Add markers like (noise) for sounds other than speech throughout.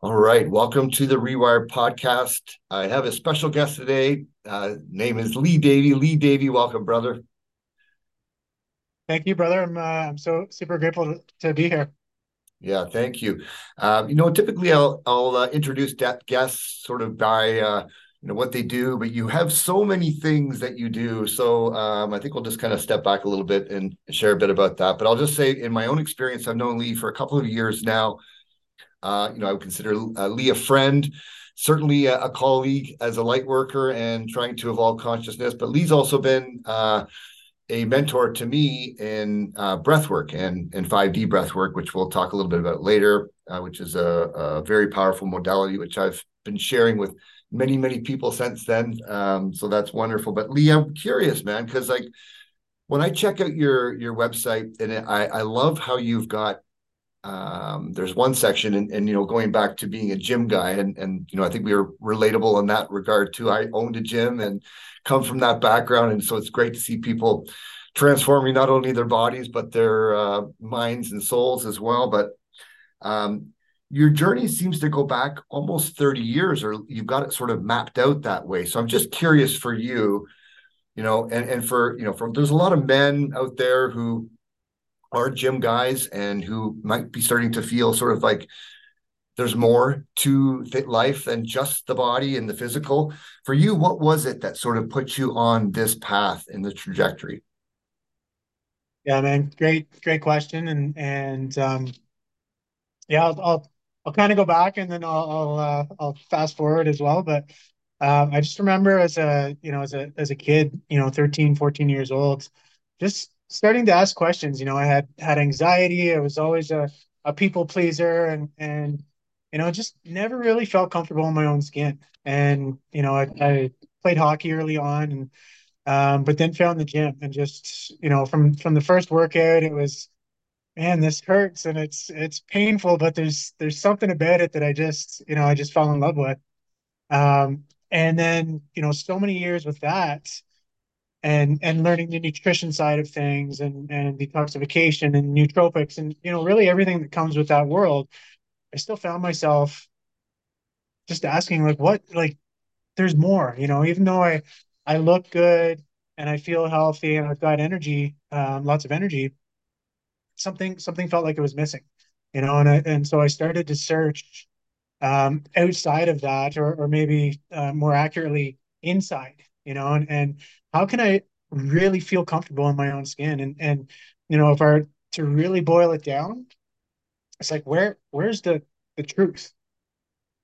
All right, welcome to the Rewire podcast. I have a special guest today. Uh, name is Lee Davy. Lee Davy, welcome, brother. Thank you, brother. I'm uh, I'm so super grateful to, be here. Yeah, thank you. Uh, you know, typically I'll I'll uh, introduce guests sort of by uh, you know what they do, but you have so many things that you do. So um, I think we'll just kind of step back a little bit and share a bit about that. But I'll just say, in my own experience, I've known Lee for a couple of years now. Uh, you know, I would consider uh, Lee a friend, certainly a, a, colleague as a light worker and trying to evolve consciousness. But Lee's also been uh, a mentor to me in uh, breath work and, and 5D breathwork, which we'll talk a little bit about later, uh, which is a, a, very powerful modality, which I've been sharing with many, many people since then. Um, so that's wonderful. But Lee, I'm curious, man, because like when I check out your your website, and I, I love how you've got um, there's one section and, and you know going back to being a gym guy and and you know i think we are relatable in that regard too. I owned a gym and come from that background. And so it's great to see people transforming not only their bodies but their uh, minds and souls as well. But um, your journey seems to go back almost 30 years or you've got it sort of mapped out that way. So i'm just curious for you you know and and for you know from there's a lot of men out there who are gym guys and who might be starting to feel sort of like there's more to life than just the body and the physical. For you, what was it that sort of put you on this path in the trajectory? Yeah, man, great, great question, and and um, yeah, I'll I'll, I'll kind of go back and then I'll I'll, uh, I'll fast forward as well. But um, I just remember as a you know as a as a kid, you know, 13, 14 years old, just starting to ask questions. You know, I had had anxiety. I was always a, a people pleaser and and you know, just never really felt comfortable in my own skin. And, you know, I, I played hockey early on and um, but then found the gym and just, you know, from from the first workout, it was man, this hurts and it's it's painful, but there's there's something about it that I just, you know, I just fell in love with. Um, and then, you know, so many years with that, and and learning the nutrition side of things and and detoxification and nootropics and you know really everything that comes with that world i still found myself just asking like what like there's more you know even though i i look good and i feel healthy and i've got energy um, lots of energy something something felt like it was missing you know and I, and so i started to search um, outside of that or, or maybe uh, more accurately inside you know, and, and how can I really feel comfortable in my own skin? And, and, you know, if I to really boil it down, it's like, where, where's the, the truth?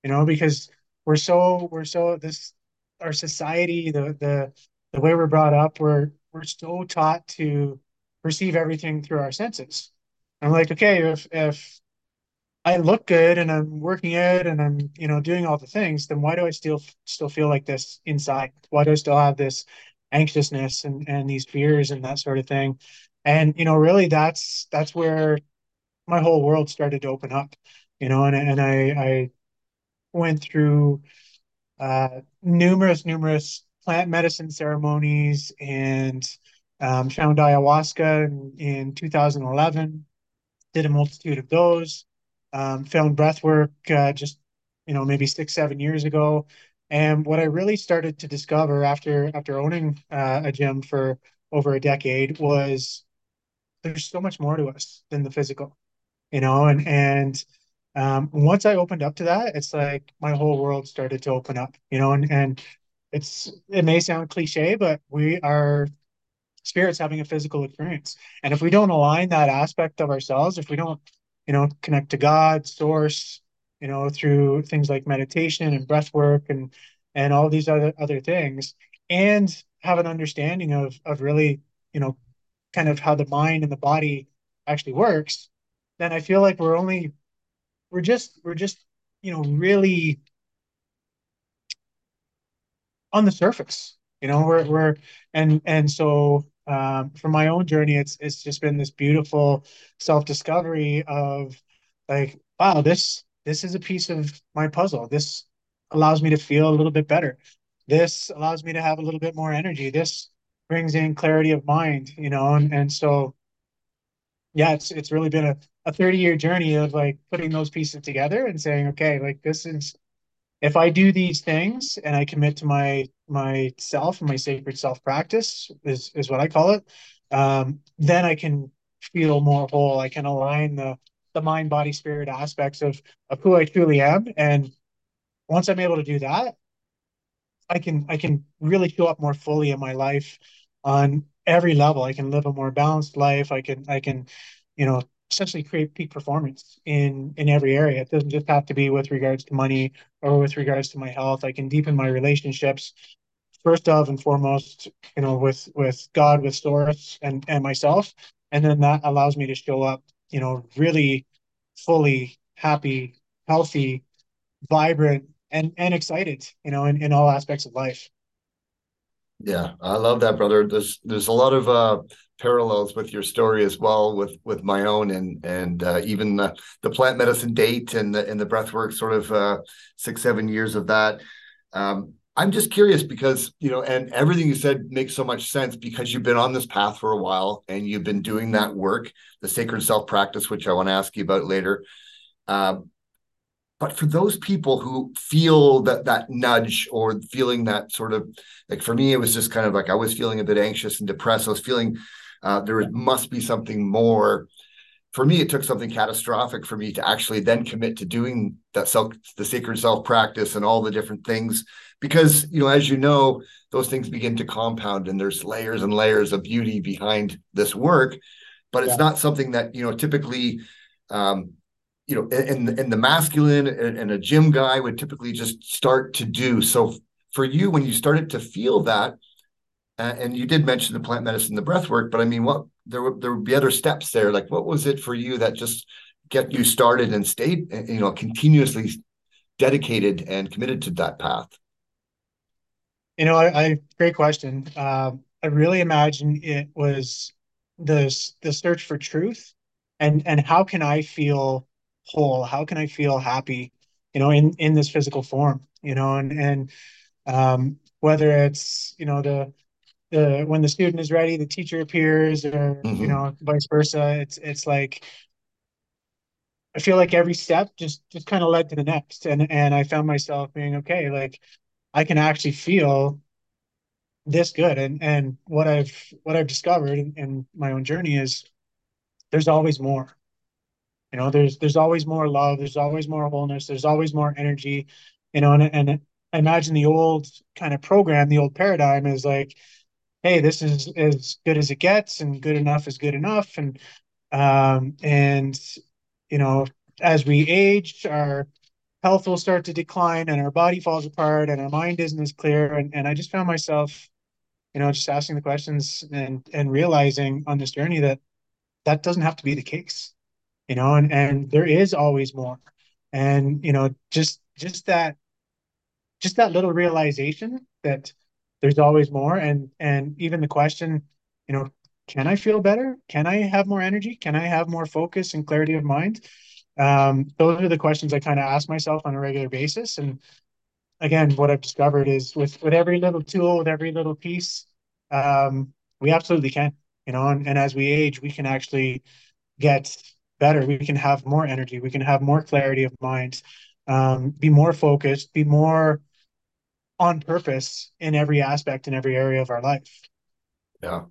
You know, because we're so, we're so this, our society, the, the, the way we're brought up, we're, we're so taught to perceive everything through our senses. I'm like, okay, if, if I look good and I'm working out and I'm, you know, doing all the things, then why do I still still feel like this inside? Why do I still have this anxiousness and and these fears and that sort of thing? And you know, really, that's that's where my whole world started to open up. You know, and and I I went through uh, numerous numerous plant medicine ceremonies and um, found ayahuasca in, in 2011. Did a multitude of those um, found breathwork uh, just you know maybe six seven years ago and what i really started to discover after after owning uh, a gym for over a decade was there's so much more to us than the physical you know and and um, once i opened up to that it's like my whole world started to open up you know and and it's it may sound cliche but we are spirits having a physical experience. And if we don't align that aspect of ourselves if we don't you know, connect to God, source, you know, through things like meditation and breath work and and all these other other things, and have an understanding of of really, you know, kind of how the mind and the body actually works, then I feel like we're only we're just we're just, you know, really on the surface. You know, we're we're and and so um, for my own journey, it's it's just been this beautiful self discovery of like, wow, this this is a piece of my puzzle. This allows me to feel a little bit better. This allows me to have a little bit more energy. This brings in clarity of mind, you know, and, and so yeah, it's it's really been a, a 30 year journey of like putting those pieces together and saying, okay, like this is if I do these things and I commit to my myself and my sacred self practice is is what I call it, um, then I can feel more whole. I can align the the mind, body, spirit aspects of of who I truly am. And once I'm able to do that, I can I can really show up more fully in my life on every level. I can live a more balanced life. I can I can, you know, essentially create peak performance in in every area. It doesn't just have to be with regards to money or with regards to my health. I can deepen my relationships first of and foremost, you know, with with God, with Source, and and myself, and then that allows me to show up, you know, really fully happy, healthy, vibrant, and and excited, you know, in, in all aspects of life. Yeah, I love that, brother. There's there's a lot of uh, parallels with your story as well with with my own and and uh, even the, the plant medicine date and the and the breathwork sort of uh, six seven years of that. Um, I'm just curious because you know, and everything you said makes so much sense because you've been on this path for a while and you've been doing that work, the sacred self practice, which I want to ask you about later. Um, but for those people who feel that that nudge or feeling that sort of like for me it was just kind of like i was feeling a bit anxious and depressed. I was feeling uh, there must be something more. For me it took something catastrophic for me to actually then commit to doing that self the sacred self practice and all the different things because you know as you know those things begin to compound and there's layers and layers of beauty behind this work but it's yeah. not something that you know typically um, you know, and and the masculine and, a gym guy would typically just start to do. So for you, when you started to feel that, uh, and you did mention the plant medicine, the breath work, but I mean, what there would there would be other steps there. Like, what was it for you that just get you started and stayed, uh, you know, continuously dedicated and committed to that path? You know, I, I great question. Um, I really imagine it was the the search for truth, and and how can I feel whole how can i feel happy you know in in this physical form you know and and um whether it's you know the the when the student is ready the teacher appears or mm-hmm. you know vice versa it's it's like i feel like every step just just kind of led to the next and and i found myself being okay like i can actually feel this good and and what i've what i've discovered in, in my own journey is there's always more you know, there's there's always more love, there's always more wholeness, there's always more energy. You know, and and I imagine the old kind of program, the old paradigm is like, hey, this is as good as it gets, and good enough is good enough, and um, and you know, as we age, our health will start to decline, and our body falls apart, and our mind isn't as clear, and and I just found myself, you know, just asking the questions and and realizing on this journey that that doesn't have to be the case you know, and, and there is always more. And, you know, just just that just that little realization that there's always more and and even the question, you know, can I feel better? Can I have more energy? Can I have more focus and clarity of mind? Um, those are the questions I kind of ask myself on a regular basis. And again, what I've discovered is with with every little tool, with every little piece, um, we absolutely can. You know, and, and as we age, we can actually get better. We can have more energy. We can have more clarity of mind, um, be more focused, be more on purpose in every aspect in every area of our life. Yeah.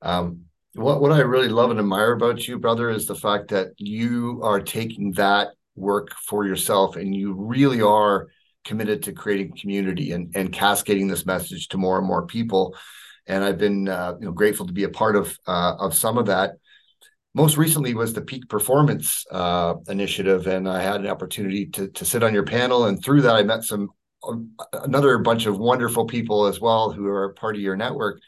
Um, what what I really love and admire about you, brother, is the fact that you are taking that work for yourself and you really are committed to creating community and and cascading this message to more and more people. And I've been uh, you know grateful to be a part of uh, of some of that. Most recently was the peak performance uh, initiative and i had an opportunity to, to sit on your panel. And through that i met some um, another bunch of wonderful people as well who are part of your network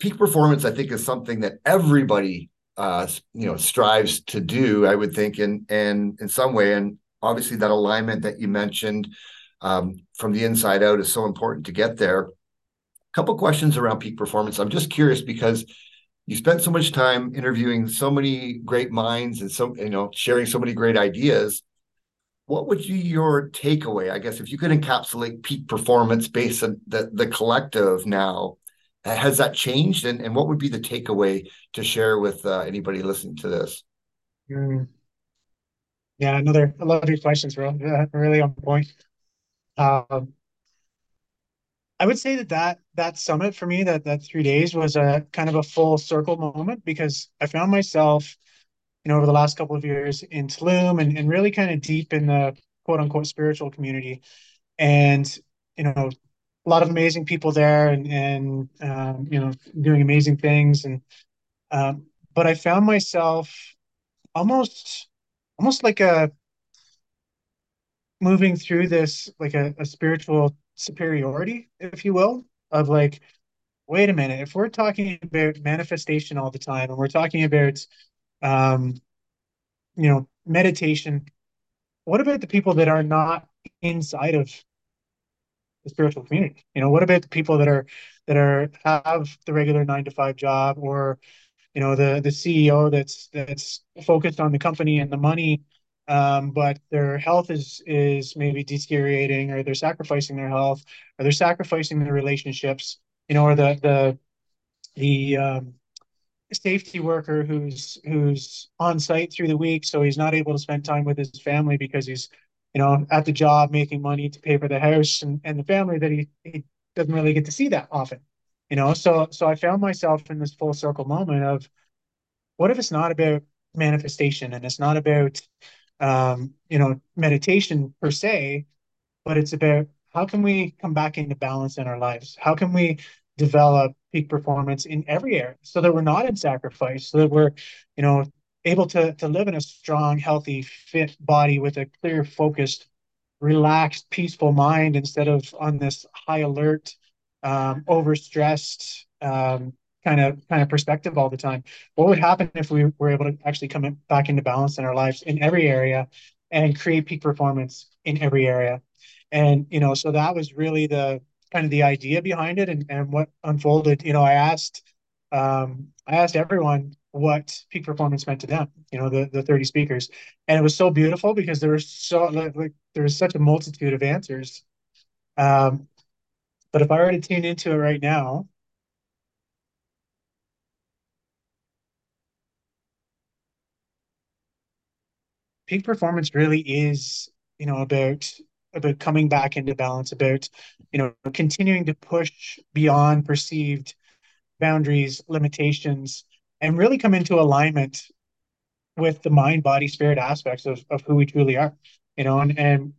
peak performance i think is something that everybody uh, you know strives to do i would think in and in some way. And obviously that alignment that you mentioned um, from the inside out is so important to get there. A couple questions around peak performance. I'm just curious because you spent so much time interviewing so many great minds and so you know sharing so many great ideas. What would be your takeaway i guess if you could encapsulate peak performance based on the, the collective now has that changed? And, and what would be the takeaway to share with uh, anybody listening to this? Mm. yeah another i love these questions bro really on point. Um, i would say that that that summit for me that that three days was a kind of a full circle moment because i found myself you know over the last couple of years in tulum and, and really kind of deep in the quote unquote spiritual community. And you know a lot of amazing people there and and um, you know doing amazing things. And um, but I found myself almost almost like a moving through this like a, a spiritual superiority if you will of like wait a minute if we're talking about manifestation all the time and we're talking about um you know meditation what about the people that are not inside of the spiritual community. You know what about the people that are that are have the regular nine to five job or you know the the ceo that's that's focused on the company and the money um, but their health is is maybe deteriorating or they're sacrificing their health or they're sacrificing their relationships you know or the the the um, safety worker who's who's on site through the week so he's not able to spend time with his family because he's you know, at the job making money to pay for the house and, and the family that he, he doesn't really get to see that often. You know, so so I found myself in this full circle moment of what if it's not about manifestation and it's not about um, you know, meditation per se, but it's about how can we come back into balance in our lives? How can we develop peak performance in every area so that we're not in sacrifice, so that we're, you know, able to to live in a strong, healthy, fit body with a clear, focused, relaxed, peaceful mind instead of on this high alert, um, overstressed um, kind of kind of perspective all the time. What would happen if we were able to actually come back into balance in our lives in every area and create peak performance in every area? And you know, so that was really the kind of the idea behind it and, and what unfolded. You know, I asked um, I asked everyone what peak performance meant to them you know the the 30 speakers. And it was so beautiful because there was so like there was such a multitude of answers. Um but if i were to tune into it right now peak performance really is you know about about coming back into balance about you know continuing to push beyond perceived boundaries limitations and really come into alignment with the mind body spirit aspects of, of who we truly are you know and and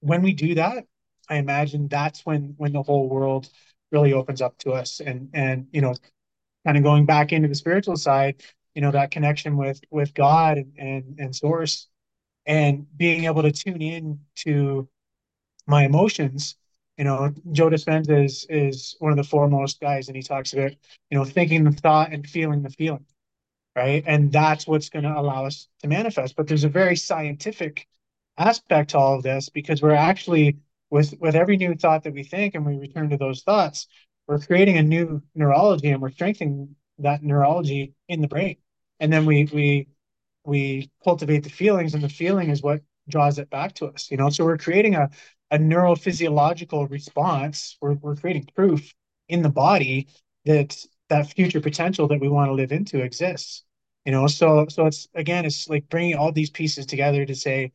when we do that i imagine that's when when the whole world really opens up to us and and you know kind of going back into the spiritual side you know that connection with with god and and, and source and being able to tune in to my emotions you know, Joe Dispenza is is one of the foremost guys, and he talks about you know thinking the thought and feeling the feeling, right? And that's what's going to allow us to manifest. But there's a very scientific aspect to all of this because we're actually with with every new thought that we think and we return to those thoughts, we're creating a new neurology and we're strengthening that neurology in the brain, and then we we we cultivate the feelings, and the feeling is what draws it back to us. You know, so we're creating a a neurophysiological response. We're, we're creating proof in the body that that future potential that we want to live into exists. You know, so so it's again, it's like bringing all these pieces together to say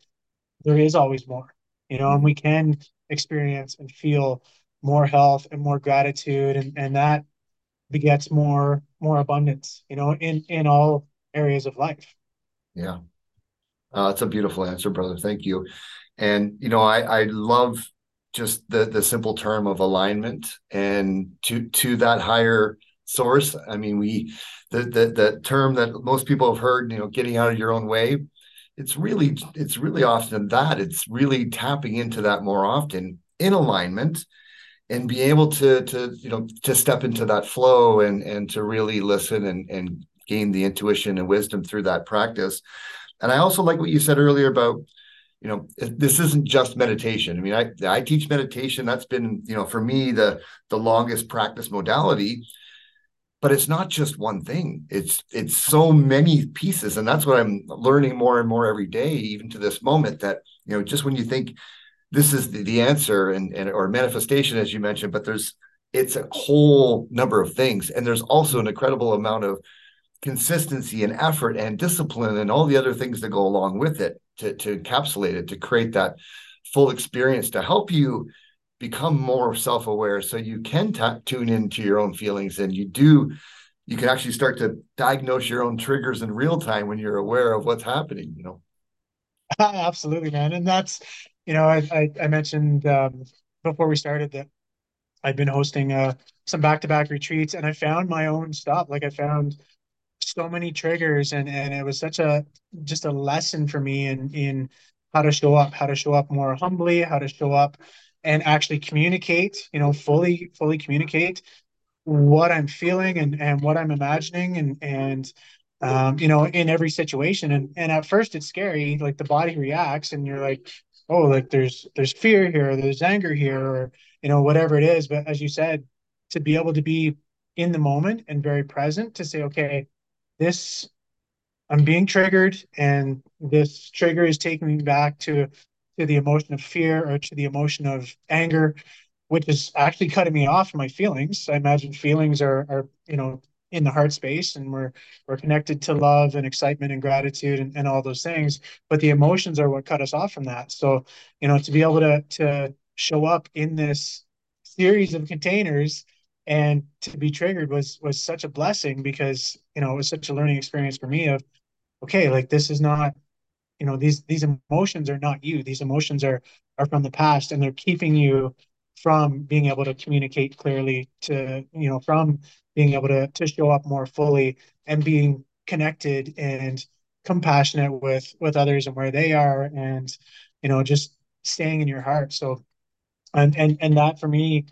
there is always more. You know, and we can experience and feel more health and more gratitude, and and that begets more more abundance. You know, in in all areas of life. Yeah, uh, that's a beautiful answer, brother. Thank you. And you know, I I love just the the simple term of alignment and to to that higher source. I mean, we the the the term that most people have heard, you know, getting out of your own way. It's really it's really often that it's really tapping into that more often in alignment and be able to to you know to step into that flow and and to really listen and and gain the intuition and wisdom through that practice and i also like what you said earlier about you know this isn't just meditation. I mean i i teach meditation. That's been you know for me the the longest practice modality. But it's not just one thing. It's it's so many pieces. And that's what i'm learning more and more every day even to this moment that you know just when you think this is the, the answer and, and or manifestation as you mentioned but there's it's a whole number of things. And there's also an incredible amount of consistency and effort and discipline and all the other things that go along with it to, to encapsulate it, to create that full experience to help you become more self-aware so you can t- tune into your own feelings and you do you can actually start to diagnose your own triggers in real time when you're aware of what's happening you know? (laughs) Absolutely man. And that's you know i i, I mentioned um, before we started that i've been hosting uh, some back-to-back retreats and i found my own stuff. Like i found so many triggers and and it was such a just a lesson for me in in how to show up how to show up more humbly how to show up and actually communicate you know fully fully communicate what i'm feeling and and what i'm imagining and and um, you know in every situation. And and at first it's scary like the body reacts and you're like oh like there's there's fear here there's anger here or you know whatever it is. But as you said to be able to be in the moment and very present to say okay this I'm being triggered, and this trigger is taking me back to to the emotion of fear or to the emotion of anger, which is actually cutting me off from my feelings. I imagine feelings are are you know in the heart space, and we're we're connected to love and excitement and gratitude and, and all those things. But the emotions are what cut us off from that. So you know to be able to to show up in this series of containers and to be triggered was was such a blessing because you know it was such a learning experience for me of okay like this is not you know these these emotions are not you. These emotions are are from the past and they're keeping you from being able to communicate clearly to you know from being able to to show up more fully and being connected and compassionate with with others and where they are and you know just staying in your heart. So and and and that for me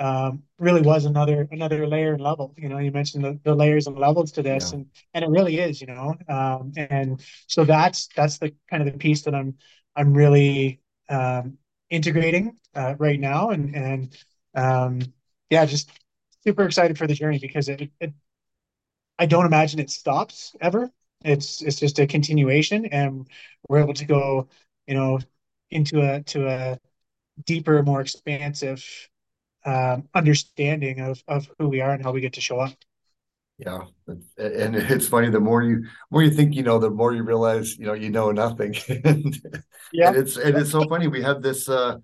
um, really was another another layer and level. You know, you mentioned the, the layers and levels to this, yeah. and and it really is. You know, um, and so that's that's the kind of the piece that I'm I'm really um, integrating uh, right now, and and um, yeah, just super excited for the journey because it, it I don't imagine it stops ever. It's it's just a continuation, and we're able to go, you know, into a to a deeper, more expansive um, understanding of of who we are and how we get to show up. Yeah, and it's funny. The more you more you think you know, the more you realize you know you know nothing. (laughs) and, yeah, and it's and it's so funny. We have this. uh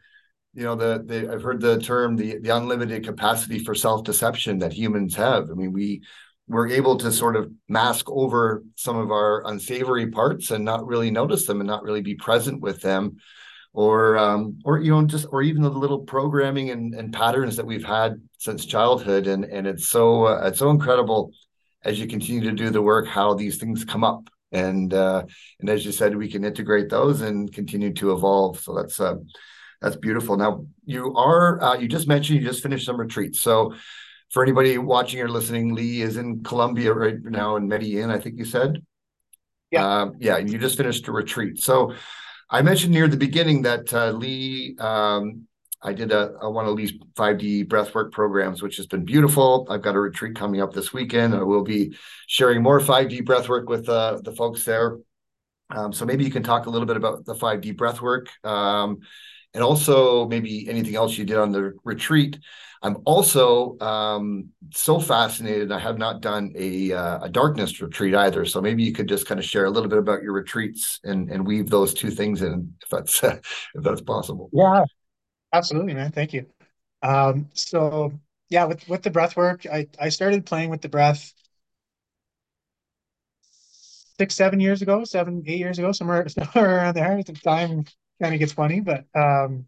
you know the, the I've heard the term the the unlimited capacity for self deception that humans have. I mean, we we're able to sort of mask over some of our unsavory parts and not really notice them and not really be present with them or um, or you know just or even the little programming and, and patterns that we've had since childhood. And and it's so uh, it's so incredible as you continue to do the work how these things come up. And uh, and as you said we can integrate those and continue to evolve. So that's uh, that's beautiful. Now you are uh, you just mentioned you just finished some retreats. So for anybody watching or listening lee is in colombia right now in medellin i think you said? Yeah. Uh, yeah you just finished a retreat. So I mentioned near the beginning that uh, Lee, um, I did a, a, one of Lee's 5D breathwork programs, which has been beautiful. I've got a retreat coming up this weekend. I will be sharing more 5D breathwork with uh, the folks there. Um, so maybe you can talk a little bit about the 5D breathwork um, and also maybe anything else you did on the retreat. I'm also um, so fascinated. I have not done a, uh, a darkness retreat either. So maybe you could just kind of share a little bit about your retreats and, and weave those two things in, if that's (laughs) if that's possible. Yeah, absolutely, man. Thank you. Um, so yeah, with with the breath work, I I started playing with the breath six, seven years ago, seven, eight years ago, somewhere, (laughs) somewhere around there. The time kind of gets funny, but um,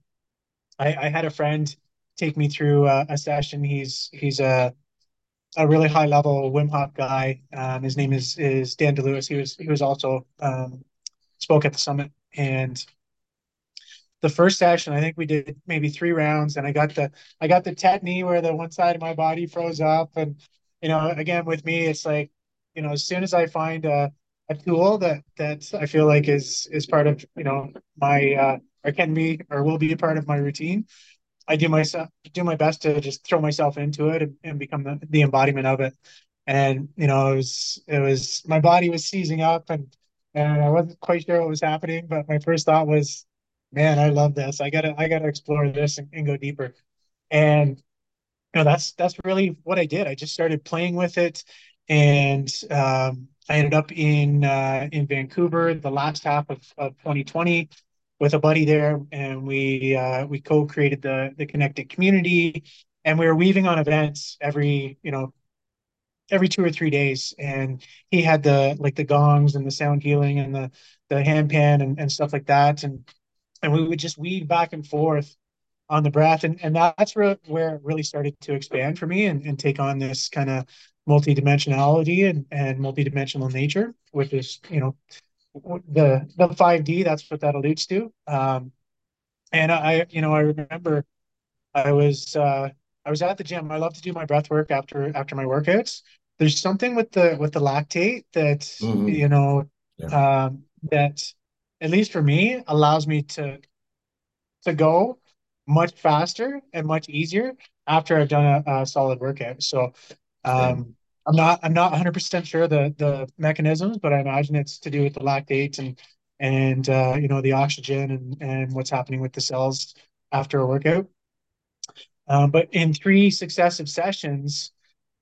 I, I had a friend take me through a, a session. He's he's a a really high level Wim Hof guy. Um, his name is is Dan DeLewis. He was he was also um, spoke at the summit and the first session I think we did maybe three rounds and I got the I got the tetany where the one side of my body froze up and you know again with me it's like you know as soon as I find a, a tool that that I feel like is is part of you know my uh, or can be or will be a part of my routine I do myself do my best to just throw myself into it and, and become the, the embodiment of it. And you know, it was it was my body was seizing up and and I wasn't quite sure what was happening, but my first thought was, man, I love this. I gotta I gotta explore this and, and go deeper. And you know, that's that's really what I did. I just started playing with it, and um, I ended up in uh, in Vancouver the last half of, of 2020 with a buddy there, and we uh, we co-created the the connected community, and we were weaving on events every you know every two or three days. And he had the like the gongs and the sound healing and the the handpan and, and stuff like that. And and we would just weave back and forth on the breath. And and that's where where it really started to expand for me and, and take on this kind of multidimensionality and and multidimensional nature which is you know the the 5d that's what that alludes to um and i you know i remember i was uh I was at the gym. I love to do my breath work after after my workouts. There's something with the with the lactate that hmm you know Yeah. um, that at least for me allows me to to go much faster and much easier after I've done a, a solid workout. So um, I'm not I'm not 100% sure the the mechanisms, but I imagine it's to do with the lactate and and uh, you know the oxygen and and what's happening with the cells after a workout. Um, but in three successive sessions,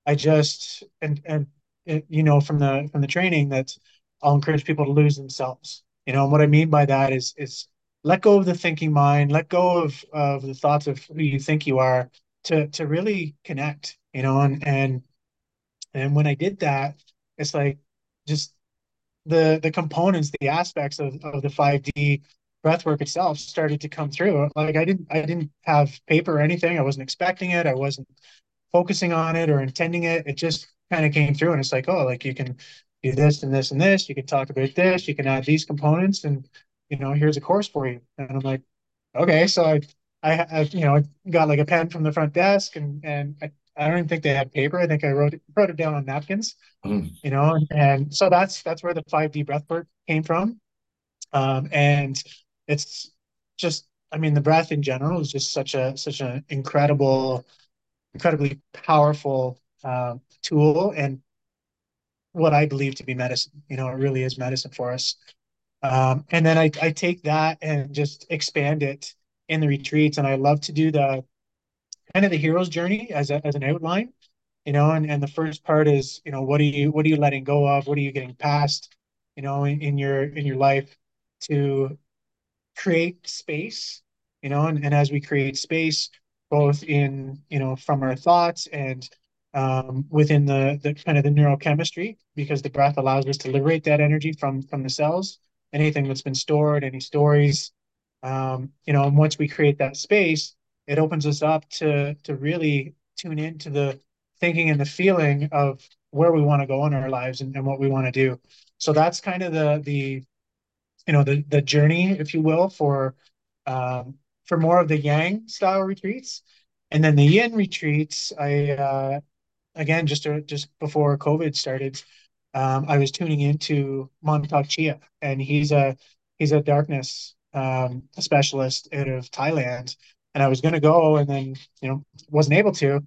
I just and and it, you know from the from the training that I'll encourage people to lose themselves. You know, and what I mean by that is is let go of the thinking mind, let go of of the thoughts of who you think you are to to really connect. You know, and and and when I did that, it's like just the the components, the aspects of, of the 5D breathwork itself started to come through. Like I didn't I didn't have paper or anything. I wasn't expecting it. I wasn't focusing on it or intending it. It just kind of came through and it's like, oh, like you can do this and this and this. You can talk about this. You can add these components and you know, here's a course for you. And I'm like, okay. So I I, I you know, I got like a pen from the front desk and and I, I don't even think they had paper. I think I wrote it, wrote it down on napkins Mhm. you know, and, and so that's that's where the 5D breathwork came from. Um, and it's just, I mean, the breath in general is just such a such an incredible, incredibly powerful uh, tool, and what I believe to be medicine. You know, it really is medicine for us. Um, and then I I take that and just expand it in the retreats, and I love to do the kind of the hero's journey as a, as an outline you know and, and the first part is you know what are you what are you letting go of? What are you getting past you know in, in your in your life to create space you know and, and as we create space both in you know from our thoughts and um, within the the kind of the neurochemistry because the breath allows us to liberate that energy from from the cells. Anything that's been stored any stories um, you know and once we create that space it opens us up to to really tune into the thinking and the feeling of where we want to go in our lives and, and what we want to do so that's kind of the the you know the the journey, if you will, for um, for more of the Yang style retreats, and then the Yin retreats. I uh, again just uh, just before COVID started, um, I was tuning into Mantak Chia, and he's a he's a darkness um, specialist out of Thailand, and I was going to go, and then you know wasn't able to,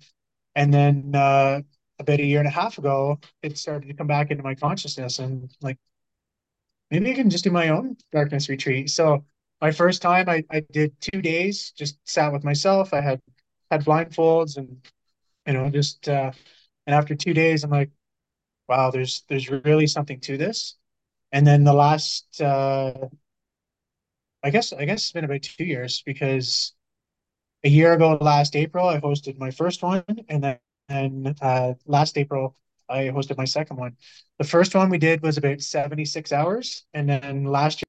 and then uh, about a year and a half ago, it started to come back into my consciousness, and like maybe I can just do my own darkness retreat. So my first time I, I did two days, just sat with myself. I had had blindfolds and you know, just uh and after two days I'm like, wow, there's there's really something to this. And then the last uh I guess I guess it's been about two years because a year ago last April I hosted my first one and then and uh last April I hosted my second one. The first one we did was about 76 hours and then last year.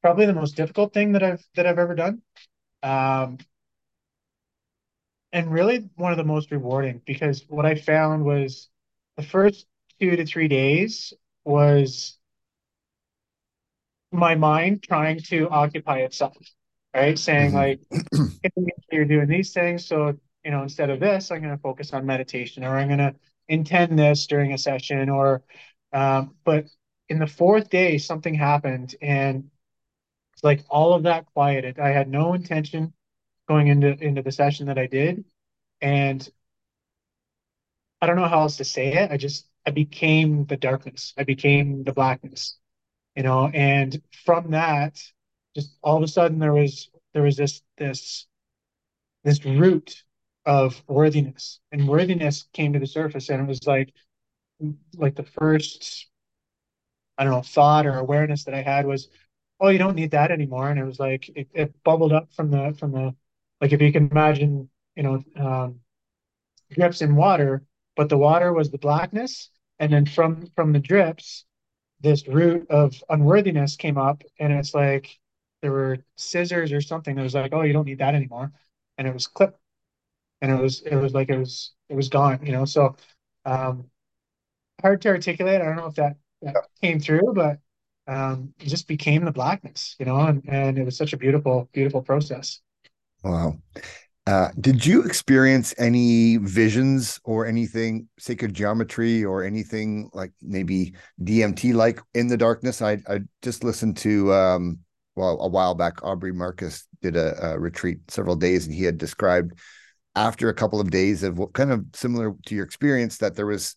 probably the most difficult thing that I've that I've ever done. Um, and really one of the most rewarding because what I found was the first two to three days was my mind trying to occupy itself, right? Saying Mhm. like, you're doing these things, so you know, instead of this, I'm going to focus on meditation, or I'm going to intend this during a session, or um, but in the fourth day, something happened, and like all of that quieted. I had no intention going into into the session that I did. and I don't know how else to say it. I just I became the darkness. I became the blackness, you know. And from that, just all of a sudden there was there was this this this root of worthiness, and worthiness came to the surface, and it was like like the first I don't know thought or awareness that I had was, oh, you don't need that anymore, and it was like it, it bubbled up from the from the like if you can imagine, you know, um, drips in water, but the water was the blackness, and then from from the drips, this root of unworthiness came up, and it's like there were scissors or something that was like, oh, you don't need that anymore, and it was clipped, and it was it was like it was it was gone, you know. So um, hard to articulate. I don't know if that, that came through, but um, just became the blackness, you know, and, and it was such a beautiful, beautiful process. Wow. Uh, did you experience any visions or anything sacred geometry or anything like maybe DMT like in the darkness? I I just listened to um, well a while back Aubrey Marcus did a, a, retreat several days and he had described after a couple of days of what kind of similar to your experience that there was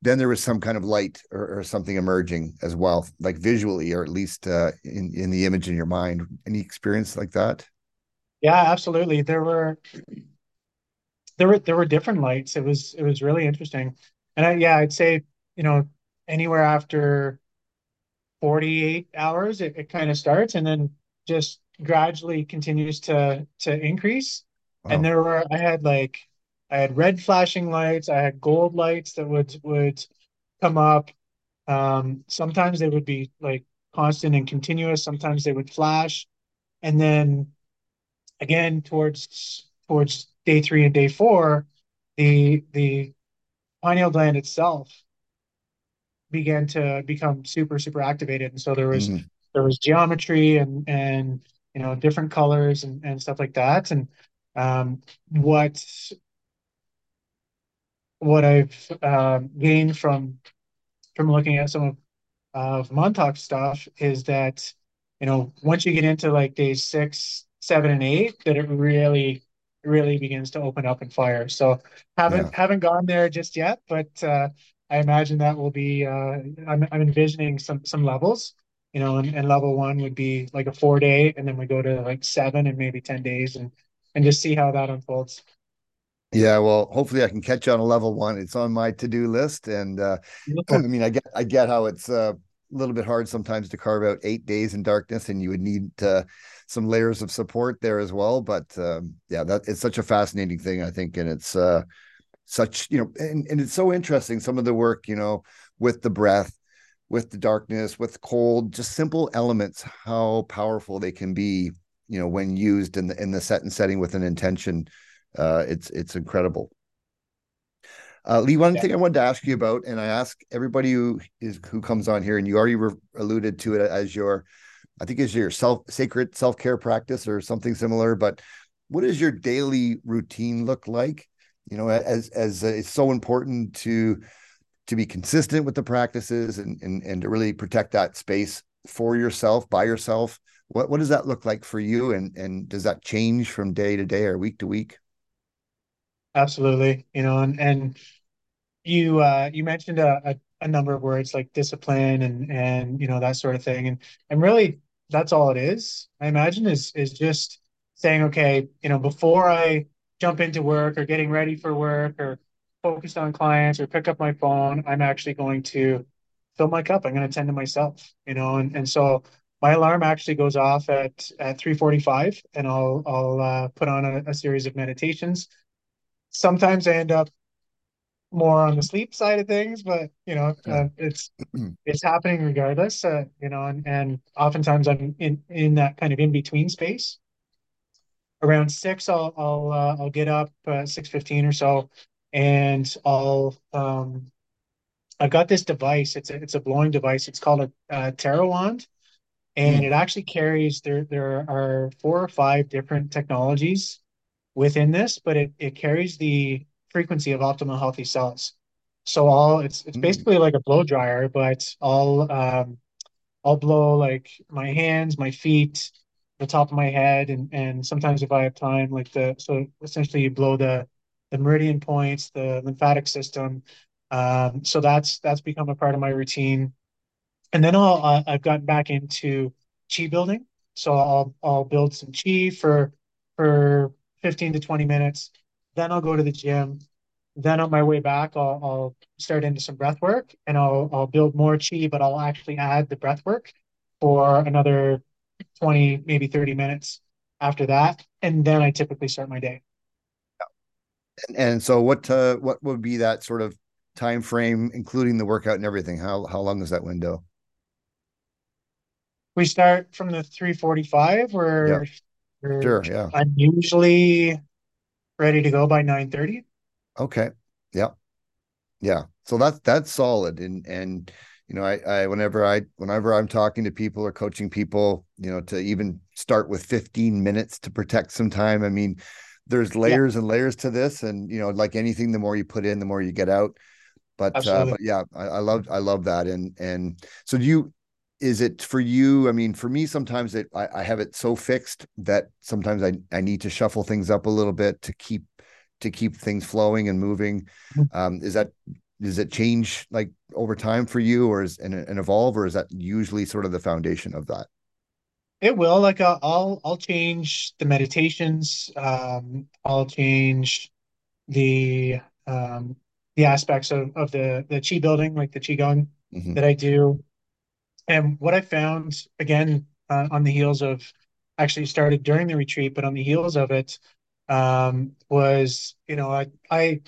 then there was some kind of light or, or something emerging as well like visually or at least uh, in in the image in your mind any experience like that yeah, absolutely. There were there were there were different lights. It was it was really interesting. And I, yeah, I'd say, you know, anywhere after 48 hours it, it kind of starts and then just gradually continues to to increase. Wow. And there were I had like I had red flashing lights, I had gold lights that would would come up. Um, sometimes they would be like constant and continuous, sometimes they would flash. And then again towards towards day three and day four, the the pineal gland itself began to become super super activated, and so there was mm-hmm. there was geometry and and you know different colors and and stuff like that, and um, what what I've uh, gained from from looking at some of of Mantak stuff is that you know once you get into like day six seven and eight that it really really begins to open up and fire. So haven't yeah. haven't gone there just yet, but uh, I imagine that will be. Uh, I'm I'm envisioning some some levels, you know, and, and level one would be like a four day, and then we go to like seven and maybe ten days, and and just see how that unfolds. Yeah, well, hopefully I can catch you on a level one. It's on my to do list, and uh, (clears throat) I mean, I get I get how it's uh, a little bit hard sometimes to carve out eight days in darkness, and you would need uh, some layers of support there as well. But um, yeah, that it's such a fascinating thing, I think, and it's uh, such you know, and, and it's so interesting. Some of the work, you know, with the breath, with the darkness, with cold, just simple elements, how powerful they can be, you know, when used in the in the set and setting with an intention. Uh, it's it's incredible. Uh, Lee, one yeah. thing I wanted to ask you about, and I ask everybody who is who comes on here, and you already re- alluded to it as your, I think is your self sacred self care practice or something similar. But what does your daily routine look like? You know, as as uh, it's so important to to be consistent with the practices and and and to really protect that space for yourself by yourself. What what does that look like for you, and and does that change from day to day or week to week? Absolutely, you know, and and you uh, you mentioned a, a, a, number of words like discipline and and you know that sort of thing, and and really that's all it is. I imagine is is just saying, okay, you know, before I jump into work or getting ready for work or focused on clients or pick up my phone, I'm actually going to fill my cup. I'm going to tend to myself, you know, and and so my alarm actually goes off at at 3:45, and I'll I'll uh, put on a, a series of meditations. Sometimes I end up more on the sleep side of things, but you know, uh, it's it's happening regardless. Uh, you know, and and oftentimes I'm in in that kind of in between space. Around six, I'll I'll uh, I'll get up uh, six fifteen or so, and I'll um, I've got this device. It's a it's a blowing device. It's called a, a tarot wand, and mm. it actually carries there there are four or five different technologies within this, but it it carries the frequency of optimal healthy cells. So all it's it's mm. basically like a blow dryer, but I'll um, I'll blow like my hands, my feet, the top of my head, and and sometimes if I have time, like the so essentially you blow the the meridian points, the lymphatic system. Um, so that's that's become a part of my routine. And then I'll uh, I've gotten back into chi building. So I'll I'll build some chi for for 15 to 20 minutes. Then I'll go to the gym. Then on my way back, I'll, I'll start into some breath work and I'll I'll build more chi, but I'll actually add the breath work for another 20, maybe 30 minutes after that. And then I typically start my day. And, and so what uh, what would be that sort of time frame, including the workout and everything? How how long is that window? We start from the 345 where, yeah. Sure, yeah. I'm usually ready to go by 930. Okay. Yeah. Yeah. So that's that's solid. And and you know, I, I whenever I whenever I'm talking to people or coaching people, you know, to even start with 15 minutes to protect some time. I mean, there's layers yeah. and layers to this. And you know, like anything, the more you put in, the more you get out. But uh, but yeah, I, I love I love that. And and so do you is it for you? I mean, for me, sometimes it I, I have it so fixed that sometimes I, I need to shuffle things up a little bit to keep to keep things flowing and moving. Mm-hmm. Um, is that does it change like over time for you or is and, and evolve or is that usually sort of the foundation of that it will like uh, i'll i'll change the meditations um i'll change the um the aspects of, of the the chi building like the qigong mm-hmm. that i do and what i found again uh, on the heels of actually started during the retreat but on the heels of it um was you know i i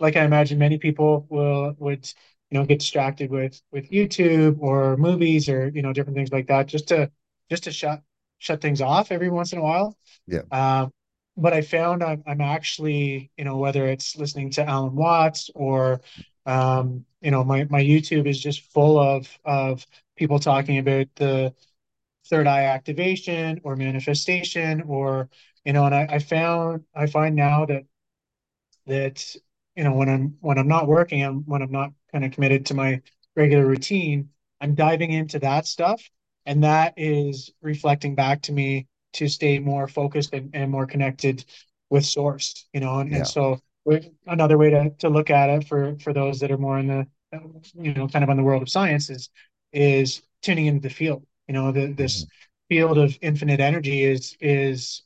like I imagine many people will would you know get distracted with with YouTube or movies or you know different things like that just to just to shut shut things off every once in a while. Yeah. Um, but I found I'm, I'm actually you know whether it's listening to Alan Watts or um, you know my my YouTube is just full of of people talking about the third eye activation or manifestation or you know and I, I found I find now that that you know when i'm when i'm not working i'm when i'm not kind of committed to my regular routine i'm diving into that stuff and that is reflecting back to me to stay more focused and, and more connected with source you know and, yeah. and so another way to, to look at it for for those that are more in the you know kind of on the world of science is is tuning into the field you know the, this mm-hmm. field of infinite energy is is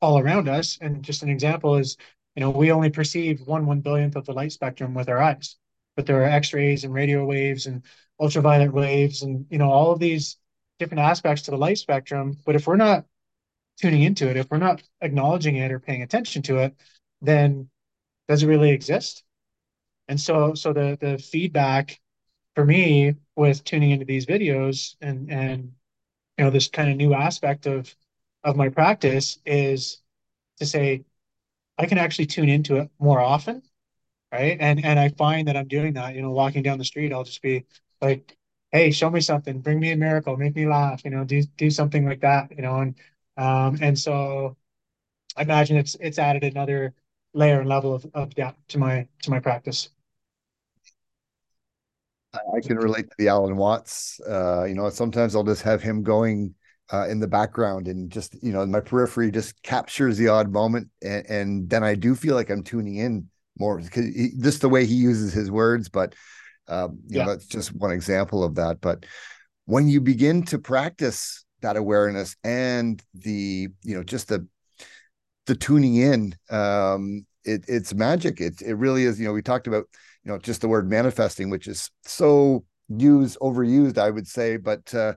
all around us and just an example is you know, we only perceive one one billionth of the light spectrum with our eyes, but there are X-rays and radio waves and ultraviolet waves and you know all of these different aspects to the light spectrum. But if we're not tuning into it, if we're not acknowledging it or paying attention to it, then does it really exist? And so, so the the feedback for me with tuning into these videos and and you know this kind of new aspect of of my practice is to say I can actually tune into it more often, right? And and I find that I'm doing that. You know, walking down the street, I'll just be like, "Hey, show me something. Bring me a miracle. Make me laugh. You know, do do something like that. You know." And um and so I imagine it's it's added another layer and level of, of depth to my to my practice. I can relate to the Alan Watts. Uh, you know, sometimes I'll just have him going uh, in the background and just you know my periphery just captures the odd moment and, and then i do feel like i'm tuning in more because just the way he uses his words but um, you yeah. know that's just one example of that but when you begin to practice that awareness and the you know just the the tuning in um it, it's magic. It, it really is you know we talked about you know just the word manifesting which is so used overused i would say but uh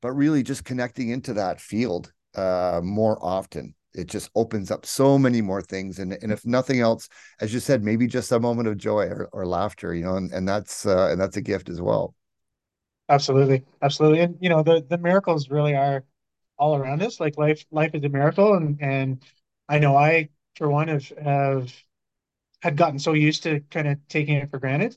but really just connecting into that field uh, more often. It just opens up so many more things. And, and if nothing else as you said maybe just a moment of joy or, or laughter you know and, and that's uh, and that's a gift as well. Absolutely. Absolutely. And you know the the miracles really are all around us. Like life life is a miracle. And and i know i for one have have had gotten so used to kind of taking it for granted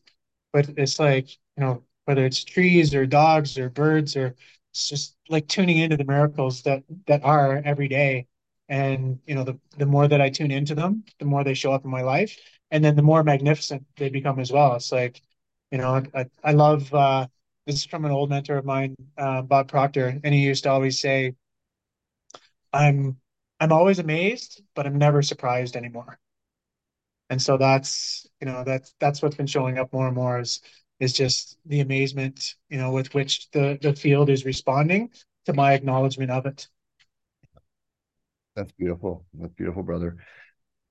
but it's like you know whether it's trees or dogs or birds or it's just like tuning into the miracles that that are every day. And you know the the more that i tune into them the more they show up in my life and then the more magnificent they become as well. It's like you know i, I love uh this is from an old mentor of mine uh, bob proctor and he used to always say i'm i'm always amazed but i'm never surprised anymore. And so that's you know that's that's what's been showing up more and more is is just the amazement you know with which the the field is responding to my acknowledgement of it. That's beautiful. That's beautiful brother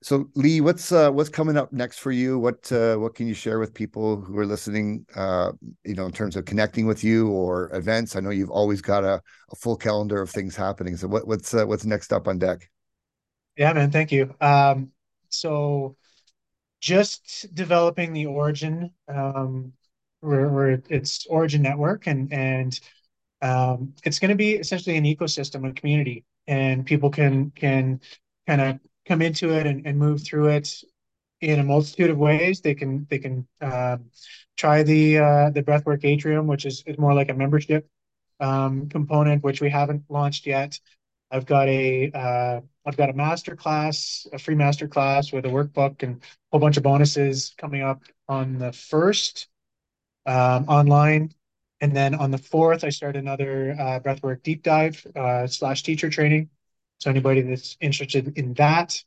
so lee what's uh what's coming up next for you? What uh what can you share with people who are listening uh you know in terms of connecting with you or events? I know you've always got a, a full calendar of things happening. So what, what's uh, what's next up on deck? Yeah man thank you. Um so just developing the Origen um where, where it's Origen network and and um it's going to be essentially an ecosystem a community and people can can kind of come into it and, and move through it in a multitude of ways. They can they can uh, try the uh, the Breathwork Atrium, which is, is more like a membership um, component, which we haven't launched yet. I've got a have uh, got a master class, a free master class with a workbook and a whole bunch of bonuses coming up on the first um, online. And then on the fourth, I start another uh, breathwork deep dive uh, slash teacher training. So anybody that's interested in that.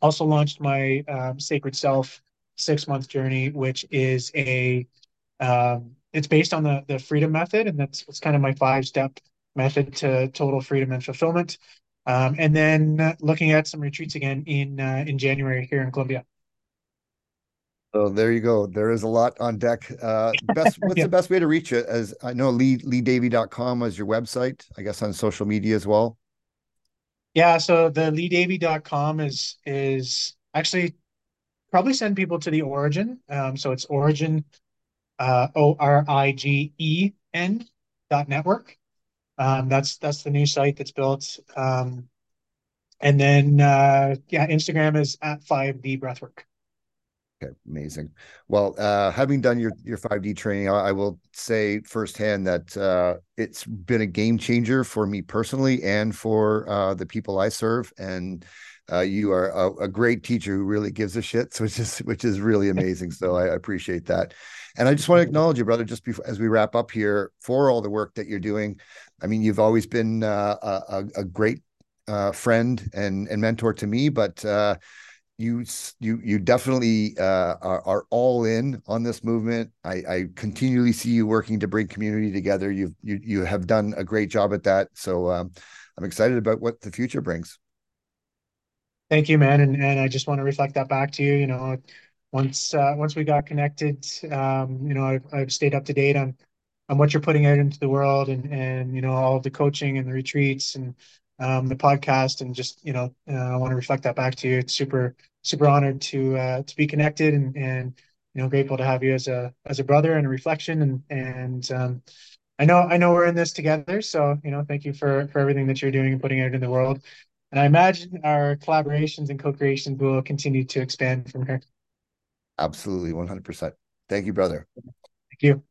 Also launched my um, Sacred Self six month journey, which is a um, it's based on the the freedom method, and that's it's kind of my five step method to total freedom and fulfillment. Um, and then looking at some retreats again in uh, in January here in Colombia. So there you go. There is a lot on deck. Uh, best, (laughs) what's yeah. the best way to reach it? As I know, Lee leedavy.com is your website, I guess on social media as well. Yeah, so the leedavy.com is is actually probably send people to the Origen. Um, so it's Origen uh, O R I G E N dot network. Um, that's that's the new site that's built. Um, and then uh, yeah, Instagram is at 5D Breathwork. Okay, amazing. Well, uh, having done your your 5D training, I, I will say firsthand that uh, it's been a game changer for me personally and for uh, the people I serve. And uh, you are a, a, great teacher who really gives a shit, (laughs) which is which is really amazing. So I, appreciate that. And I just want to acknowledge you, brother, just before as we wrap up here for all the work that you're doing. I mean, you've always been uh, a, a, great uh, friend and and mentor to me, but you you you definitely uh, are, are, all in on this movement. I, I, continually see you working to bring community together. You've you you have done a great job at that. So um, I'm excited about what the future brings. Thank you, man, and and I just want to reflect that back to you. You know, once uh, once we got connected, um, you know, I've, I've stayed up to date on on what you're putting out into the world, and and you know all the coaching and the retreats and um, the podcast, and just you know, uh, I want to reflect that back to you. It's super super honored to uh, to be connected, and and you know, grateful to have you as a as a brother and a reflection, and and um, I know I know we're in this together. So you know, thank you for for everything that you're doing and putting out in the world. And I imagine our collaborations and co-creations will continue to expand from here. Absolutely, one hundred percent. Thank you, brother. Thank you.